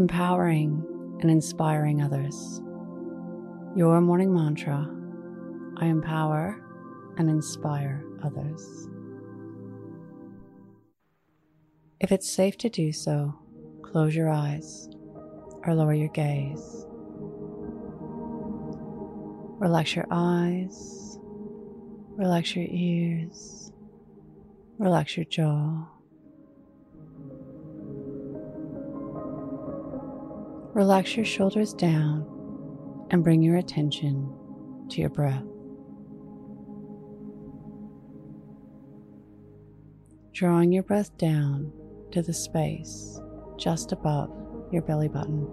empowering and inspiring others. Your morning mantra I empower and inspire others. If it's safe to do so, close your eyes or lower your gaze. Relax your eyes, relax your ears, relax your jaw. Relax your shoulders down and bring your attention to your breath. Drawing your breath down to the space just above your belly button.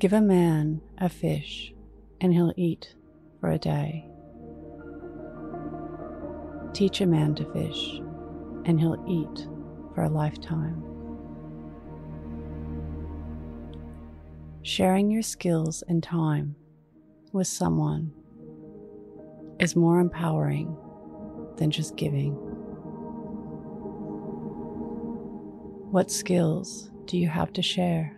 Give a man a fish and he'll eat for a day. Teach a man to fish and he'll eat for a lifetime. Sharing your skills and time with someone is more empowering than just giving. What skills do you have to share?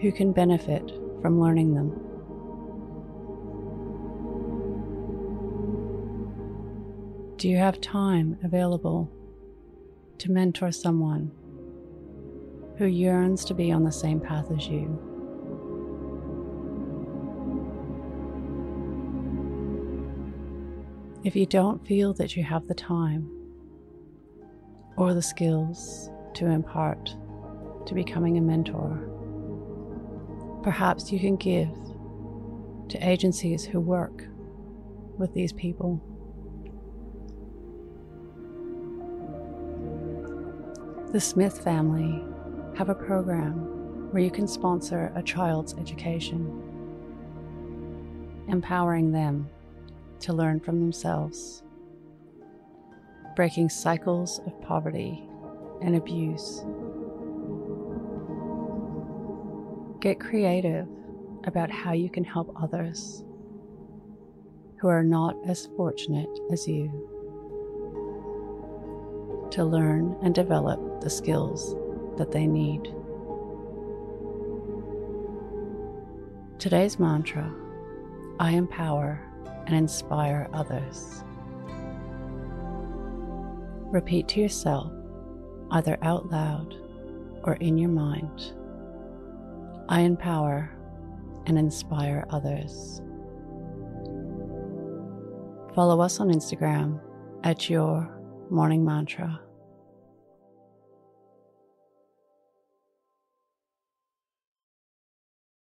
Who can benefit from learning them? Do you have time available to mentor someone who yearns to be on the same path as you? If you don't feel that you have the time or the skills to impart to becoming a mentor, perhaps you can give to agencies who work with these people. The Smith family have a program where you can sponsor a child's education, empowering them to learn from themselves, breaking cycles of poverty and abuse. Get creative about how you can help others who are not as fortunate as you to learn and develop the skills that they need. Today's mantra I empower and inspire others. Repeat to yourself, either out loud or in your mind I empower and inspire others. Follow us on Instagram at Your Morning Mantra.